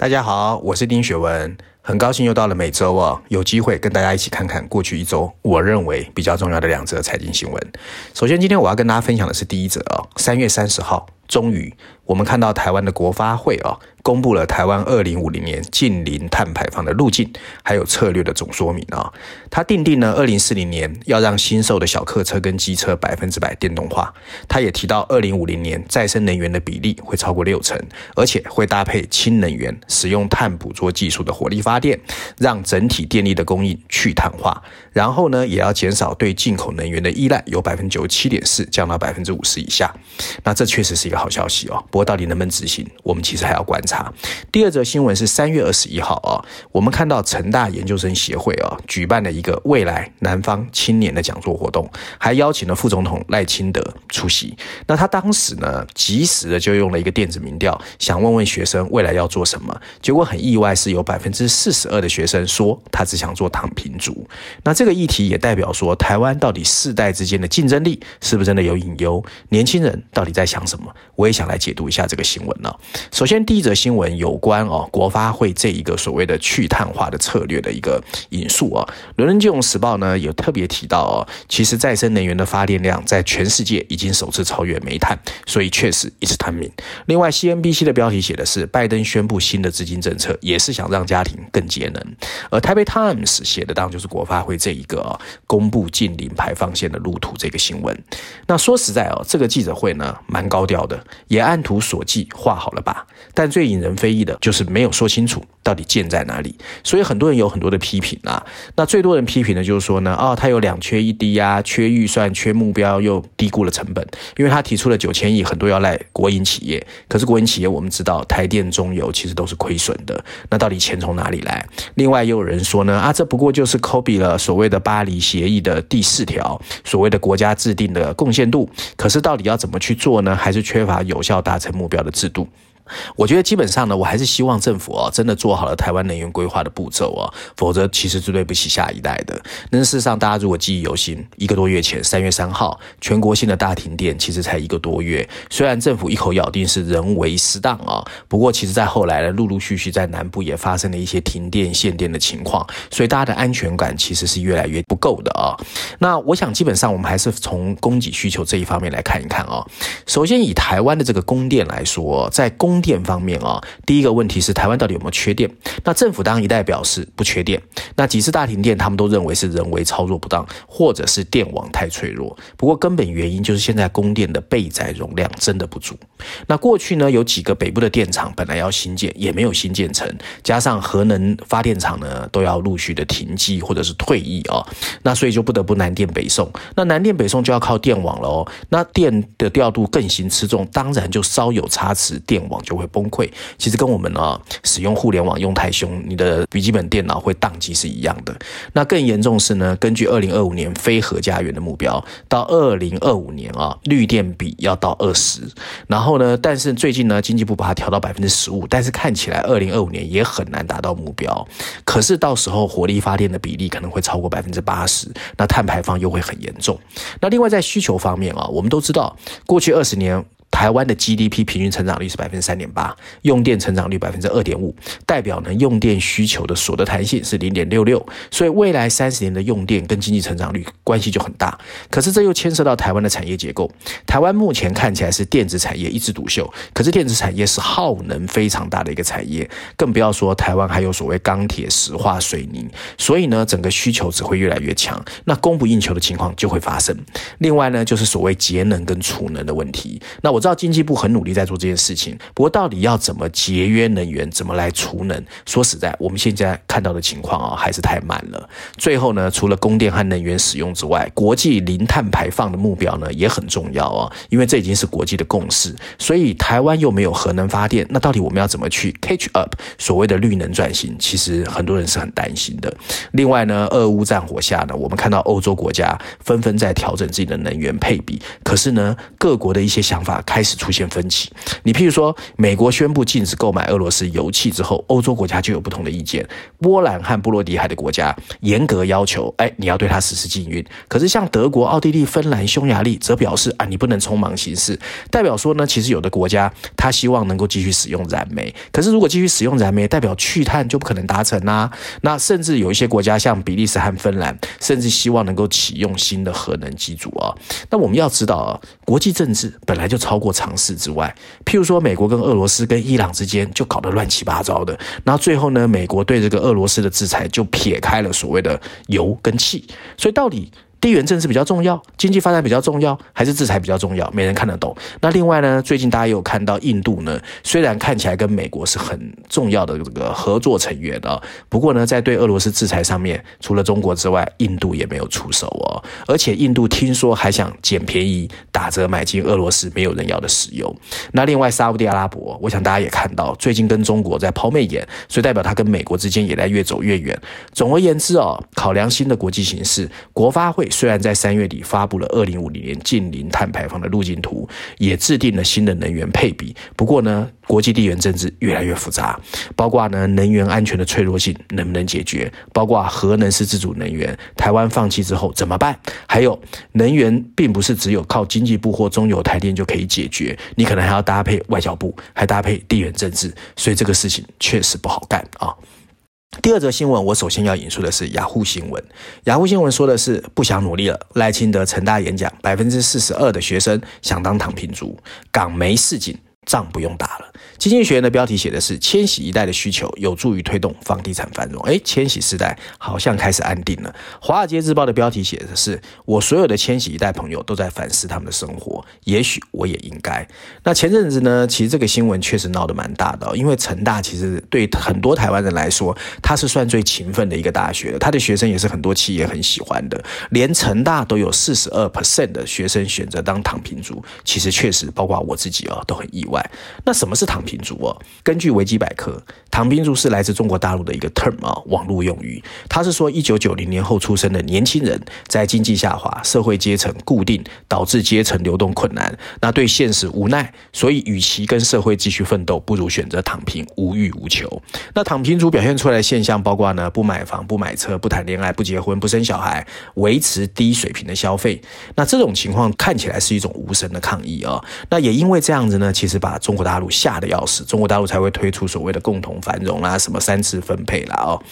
大家好，我是丁雪文，很高兴又到了每周哦，有机会跟大家一起看看过去一周我认为比较重要的两则财经新闻。首先，今天我要跟大家分享的是第一则哦，三月三十号，终于我们看到台湾的国发会哦。公布了台湾二零五零年净零碳排放的路径，还有策略的总说明啊。他订定呢，二零四零年要让新售的小客车跟机车百分之百电动化。他也提到，二零五零年再生能源的比例会超过六成，而且会搭配氢能源，使用碳捕捉技术的火力发电，让整体电力的供应去碳化。然后呢，也要减少对进口能源的依赖，由百分之九十七点四降到百分之五十以下。那这确实是一个好消息哦。不过到底能不能执行，我们其实还要观察。第二则新闻是三月二十一号啊，我们看到成大研究生协会啊举办了一个未来南方青年的讲座活动，还邀请了副总统赖清德出席。那他当时呢，及时的就用了一个电子民调，想问问学生未来要做什么。结果很意外，是有百分之四十二的学生说他只想做躺平族。那这个议题也代表说，台湾到底世代之间的竞争力是不是真的有隐忧？年轻人到底在想什么？我也想来解读一下这个新闻呢。首先，第一则新闻有关哦，国发会这一个所谓的去碳化的策略的一个引述啊，《伦敦金融时报》呢有特别提到哦，其实再生能源的发电量在全世界已经首次超越煤炭，所以确实 it's timing。另外，CNBC 的标题写的是拜登宣布新的资金政策，也是想让家庭更节能。而台北 Times 写的当然就是国发会这一个哦，公布近零排放线的路途这个新闻。那说实在哦，这个记者会呢蛮高调的，也按图索骥画好了吧，但最引人非议的就是没有说清楚到底剑在哪里，所以很多人有很多的批评啊。那最多人批评的就是说呢，哦，他有两缺一低啊，缺预算、缺目标，又低估了成本。因为他提出了九千亿，很多要赖国营企业，可是国营企业我们知道，台电、中油其实都是亏损的。那到底钱从哪里来？另外又有人说呢，啊，这不过就是 copy 了所谓的巴黎协议的第四条，所谓的国家制定的贡献度。可是到底要怎么去做呢？还是缺乏有效达成目标的制度。我觉得基本上呢，我还是希望政府哦，真的做好了台湾能源规划的步骤哦，否则其实是对不起下一代的。那事实上，大家如果记忆犹新，一个多月前，三月三号，全国性的大停电，其实才一个多月。虽然政府一口咬定是人为失当啊，不过其实在后来呢，陆陆续续在南部也发生了一些停电限电的情况，所以大家的安全感其实是越来越不够的啊。那我想，基本上我们还是从供给需求这一方面来看一看啊。首先，以台湾的这个供电来说，在供电方面啊，第一个问题是台湾到底有没有缺电？那政府当然一代表示不缺电。那几次大停电，他们都认为是人为操作不当，或者是电网太脆弱。不过根本原因就是现在供电的备载容量真的不足。那过去呢，有几个北部的电厂本来要新建，也没有新建成，加上核能发电厂呢都要陆续的停机或者是退役啊，那所以就不得不南电北送。那南电北送就要靠电网了哦。那电的调度更行吃重，当然就稍有差池，电网就会崩溃，其实跟我们啊使用互联网用太凶，你的笔记本电脑会宕机是一样的。那更严重是呢，根据二零二五年非核家园的目标，到二零二五年啊，绿电比要到二十。然后呢，但是最近呢，经济部把它调到百分之十五，但是看起来二零二五年也很难达到目标。可是到时候火力发电的比例可能会超过百分之八十，那碳排放又会很严重。那另外在需求方面啊，我们都知道过去二十年。台湾的 GDP 平均成长率是百分之三点八，用电成长率百分之二点五，代表呢用电需求的所得弹性是零点六六，所以未来三十年的用电跟经济成长率关系就很大。可是这又牵涉到台湾的产业结构，台湾目前看起来是电子产业一枝独秀，可是电子产业是耗能非常大的一个产业，更不要说台湾还有所谓钢铁、石化、水泥，所以呢整个需求只会越来越强，那供不应求的情况就会发生。另外呢就是所谓节能跟储能的问题，那我。我知道经济部很努力在做这件事情，不过到底要怎么节约能源，怎么来储能？说实在，我们现在看到的情况啊，还是太慢了。最后呢，除了供电和能源使用之外，国际零碳排放的目标呢也很重要啊，因为这已经是国际的共识。所以台湾又没有核能发电，那到底我们要怎么去 catch up 所谓的绿能转型？其实很多人是很担心的。另外呢，俄乌战火下呢，我们看到欧洲国家纷纷在调整自己的能源配比，可是呢，各国的一些想法。开始出现分歧。你譬如说，美国宣布禁止购买俄罗斯油气之后，欧洲国家就有不同的意见。波兰和波罗的海的国家严格要求，哎，你要对它实施禁运。可是像德国、奥地利、芬兰、匈牙利则表示啊，你不能匆忙行事。代表说呢，其实有的国家他希望能够继续使用燃煤，可是如果继续使用燃煤，代表去碳就不可能达成啊。那甚至有一些国家，像比利时和芬兰，甚至希望能够启用新的核能机组啊。那我们要知道啊，国际政治本来就超过尝试之外。譬如说，美国跟俄罗斯跟伊朗之间就搞得乱七八糟的，然后最后呢，美国对这个俄罗斯的制裁就撇开了所谓的油跟气，所以到底，地缘政治比较重要，经济发展比较重要，还是制裁比较重要？没人看得懂。那另外呢，最近大家也有看到印度呢，虽然看起来跟美国是很重要的这个合作成员啊，不过呢，在对俄罗斯制裁上面，除了中国之外，印度也没有出手哦。而且印度听说还想捡便宜，打折买进俄罗斯没有人要的石油。那另外沙乌地阿拉伯，我想大家也看到，最近跟中国在抛媚眼，所以代表他跟美国之间也在越走越远。总而言之哦，考量新的国际形势，国发会。虽然在三月底发布了二零五零年净零碳排放的路径图，也制定了新的能源配比，不过呢，国际地缘政治越来越复杂，包括呢能源安全的脆弱性能不能解决，包括核能是自主能源，台湾放弃之后怎么办？还有能源并不是只有靠经济部或中油台电就可以解决，你可能还要搭配外交部，还搭配地缘政治，所以这个事情确实不好干啊。第二则新闻，我首先要引述的是雅虎新闻。雅虎新闻说的是不想努力了，赖清德成大演讲，百分之四十二的学生想当躺平族，港媒示警。仗不用打了。经济学人的标题写的是“千禧一代的需求有助于推动房地产繁荣”。哎，千禧世代好像开始安定了。华尔街日报的标题写的是“我所有的千禧一代朋友都在反思他们的生活，也许我也应该”。那前阵子呢，其实这个新闻确实闹得蛮大的，因为成大其实对很多台湾人来说，它是算最勤奋的一个大学，它的学生也是很多企业很喜欢的。连成大都有四十二 percent 的学生选择当躺平族，其实确实包括我自己哦，都很意外。那什么是躺平族哦？根据维基百科，躺平族是来自中国大陆的一个 term 啊，网络用语。它是说一九九零年后出生的年轻人，在经济下滑、社会阶层固定，导致阶层流动困难，那对现实无奈，所以与其跟社会继续奋斗，不如选择躺平，无欲无求。那躺平族表现出来的现象包括呢，不买房、不买车、不谈恋爱、不结婚、不生小孩，维持低水平的消费。那这种情况看起来是一种无声的抗议啊。那也因为这样子呢，其实把把中国大陆吓得要死，中国大陆才会推出所谓的共同繁荣啦，什么三次分配啦哦。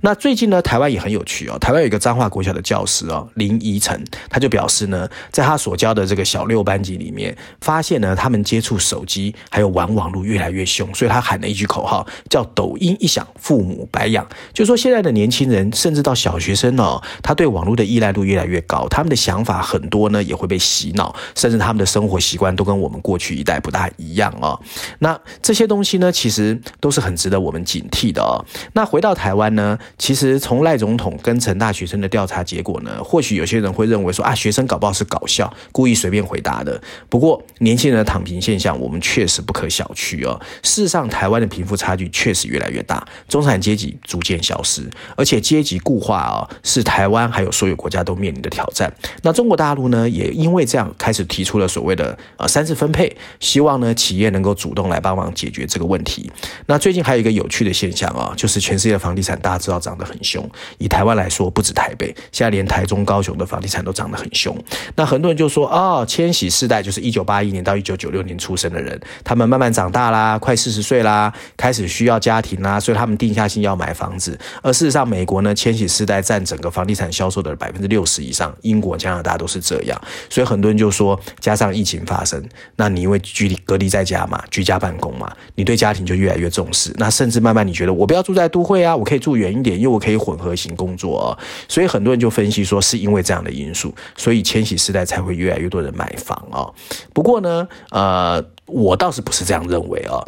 那最近呢，台湾也很有趣哦。台湾有一个彰化国小的教师哦，林怡晨，他就表示呢，在他所教的这个小六班级里面，发现呢，他们接触手机还有玩网络越来越凶，所以他喊了一句口号，叫“抖音一响，父母白养”。就说，现在的年轻人，甚至到小学生哦，他对网络的依赖度越来越高，他们的想法很多呢，也会被洗脑，甚至他们的生活习惯都跟我们过去一代不大一。样哦，那这些东西呢，其实都是很值得我们警惕的哦。那回到台湾呢，其实从赖总统跟成大学生的调查结果呢，或许有些人会认为说啊，学生搞不好是搞笑，故意随便回答的。不过年轻人的躺平现象，我们确实不可小觑哦。事实上，台湾的贫富差距确实越来越大，中产阶级逐渐消失，而且阶级固化啊，是台湾还有所有国家都面临的挑战。那中国大陆呢，也因为这样开始提出了所谓的啊三次分配，希望呢。企业能够主动来帮忙解决这个问题。那最近还有一个有趣的现象啊，就是全世界的房地产大家知道涨得很凶。以台湾来说，不止台北，现在连台中、高雄的房地产都涨得很凶。那很多人就说啊，千禧世代就是一九八一年到一九九六年出生的人，他们慢慢长大啦，快四十岁啦，开始需要家庭啦，所以他们定下心要买房子。而事实上，美国呢，千禧世代占整个房地产销售的百分之六十以上，英国、加拿大都是这样。所以很多人就说，加上疫情发生，那你因为距离隔离在在家嘛，居家办公嘛，你对家庭就越来越重视。那甚至慢慢你觉得我不要住在都会啊，我可以住远一点，因为我可以混合型工作哦。所以很多人就分析说，是因为这样的因素，所以千禧世代才会越来越多人买房哦。不过呢，呃，我倒是不是这样认为哦。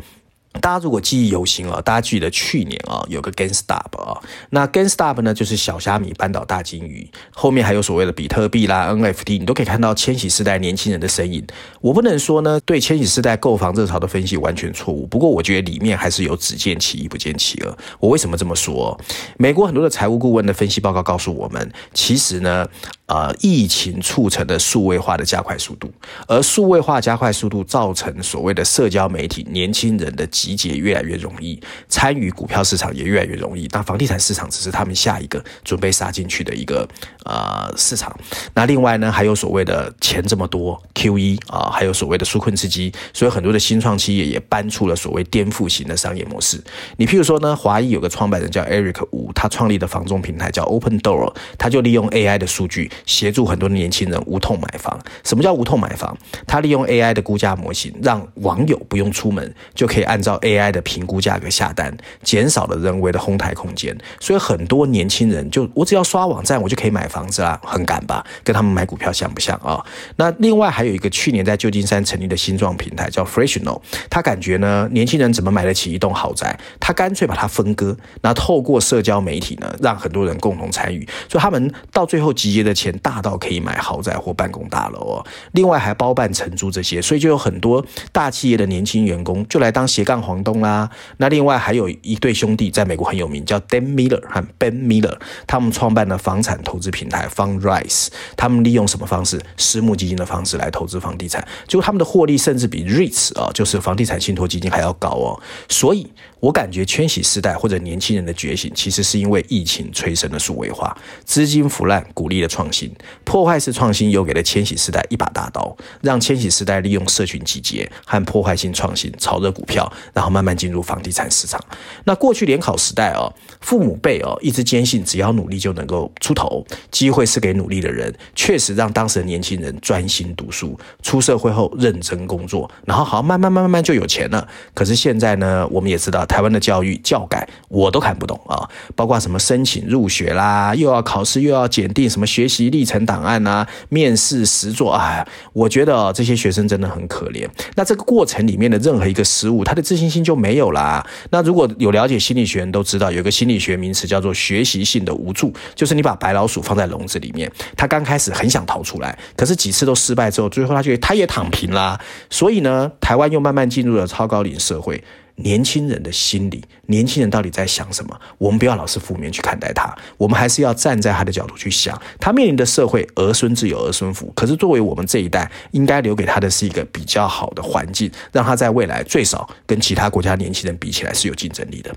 大家如果记忆犹新啊，大家记得去年啊有个 GameStop 啊，那 GameStop 呢就是小虾米扳倒大鲸鱼，后面还有所谓的比特币啦、NFT，你都可以看到千禧世代年轻人的身影。我不能说呢对千禧世代购房热潮的分析完全错误，不过我觉得里面还是有只见其一不见其二。我为什么这么说？美国很多的财务顾问的分析报告告诉我们，其实呢。呃疫情促成的数位化的加快速度，而数位化加快速度造成所谓的社交媒体年轻人的集结越来越容易，参与股票市场也越来越容易。那房地产市场只是他们下一个准备杀进去的一个呃市场。那另外呢，还有所谓的钱这么多，QE 啊，还有所谓的纾困刺激，所以很多的新创企业也搬出了所谓颠覆型的商业模式。你譬如说呢，华裔有个创办人叫 Eric Wu，他创立的房中平台叫 Open Door，他就利用 AI 的数据。协助很多年轻人无痛买房。什么叫无痛买房？他利用 AI 的估价模型，让网友不用出门就可以按照 AI 的评估价格下单，减少了人为的哄抬空间。所以很多年轻人就我只要刷网站，我就可以买房子啦，很赶吧？跟他们买股票像不像啊？那另外还有一个去年在旧金山成立的新创平台叫 Freshno，他感觉呢，年轻人怎么买得起一栋豪宅？他干脆把它分割，那透过社交媒体呢，让很多人共同参与，所以他们到最后集结的钱。大到可以买豪宅或办公大楼哦，另外还包办承租这些，所以就有很多大企业的年轻员工就来当斜杠房东啦。那另外还有一对兄弟在美国很有名，叫 Dan Miller 和 Ben Miller，他们创办了房产投资平台 Fundrise，他们利用什么方式？私募基金的方式来投资房地产，结果他们的获利甚至比 REITs 啊，就是房地产信托基金还要高哦。所以我感觉千禧世代或者年轻人的觉醒，其实是因为疫情催生了数位化，资金腐烂鼓励了创新。破坏式创新又给了千禧世代一把大刀，让千禧世代利用社群集结和破坏性创新炒热股票，然后慢慢进入房地产市场。那过去联考时代哦，父母辈哦一直坚信只要努力就能够出头，机会是给努力的人，确实让当时的年轻人专心读书，出社会后认真工作，然后好慢慢慢慢慢就有钱了。可是现在呢，我们也知道台湾的教育教改我都看不懂啊，包括什么申请入学啦，又要考试又要检定什么学习。历程档案啊，面试实作，哎，我觉得，这些学生真的很可怜。那这个过程里面的任何一个失误，他的自信心就没有啦。那如果有了解心理学人都知道，有个心理学名词叫做学习性的无助，就是你把白老鼠放在笼子里面，它刚开始很想逃出来，可是几次都失败之后，最后他觉得他也躺平啦。所以呢，台湾又慢慢进入了超高龄社会。年轻人的心理，年轻人到底在想什么？我们不要老是负面去看待他，我们还是要站在他的角度去想。他面临的社会，儿孙自有儿孙福。可是作为我们这一代，应该留给他的是一个比较好的环境，让他在未来最少跟其他国家年轻人比起来是有竞争力的。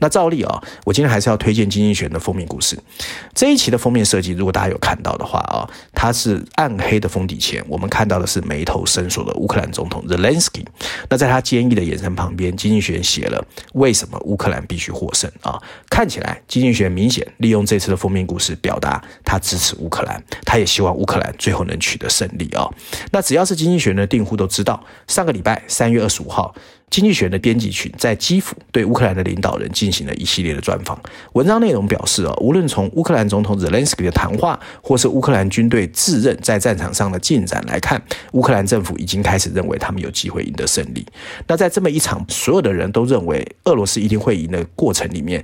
那照例啊，我今天还是要推荐《经济学人》的封面故事。这一期的封面设计，如果大家有看到的话啊，它是暗黑的封底前，我们看到的是眉头深锁的乌克兰总统 Zelensky。那在他坚毅的眼神旁边，《经济学人》写了为什么乌克兰必须获胜啊？看起来，《经济学人》明显利用这次的封面故事，表达他支持乌克兰，他也希望乌克兰最后能取得胜利啊。那只要是《经济学人》的订户都知道，上个礼拜三月二十五号。经济学的编辑群在基辅对乌克兰的领导人进行了一系列的专访。文章内容表示，啊，无论从乌克兰总统泽连斯基的谈话，或是乌克兰军队自认在战场上的进展来看，乌克兰政府已经开始认为他们有机会赢得胜利。那在这么一场所有的人都认为俄罗斯一定会赢的过程里面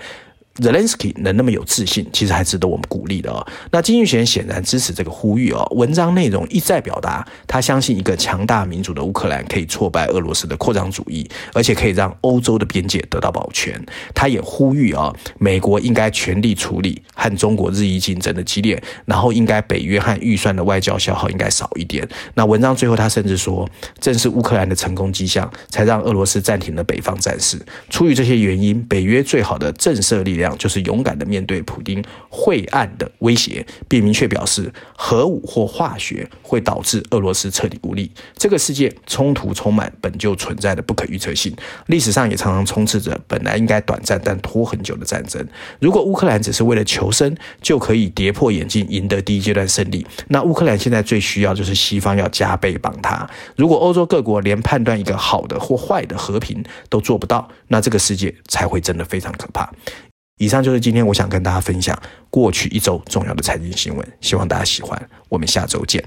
，Zelensky 能那么有自信，其实还值得我们鼓励的哦。那金玉贤显然支持这个呼吁哦。文章内容一再表达，他相信一个强大民主的乌克兰可以挫败俄罗斯的扩张主义，而且可以让欧洲的边界得到保全。他也呼吁啊，美国应该全力处理和中国日益竞争的激烈，然后应该北约和预算的外交消耗应该少一点。那文章最后他甚至说，正是乌克兰的成功迹象，才让俄罗斯暂停了北方战事。出于这些原因，北约最好的震慑力量。就是勇敢的面对普丁晦暗的威胁，并明确表示核武或化学会导致俄罗斯彻底孤立。这个世界冲突充满本就存在的不可预测性，历史上也常常充斥着本来应该短暂但拖很久的战争。如果乌克兰只是为了求生就可以跌破眼镜赢得第一阶段胜利，那乌克兰现在最需要就是西方要加倍帮他。如果欧洲各国连判断一个好的或坏的和平都做不到，那这个世界才会真的非常可怕。以上就是今天我想跟大家分享过去一周重要的财经新闻，希望大家喜欢。我们下周见。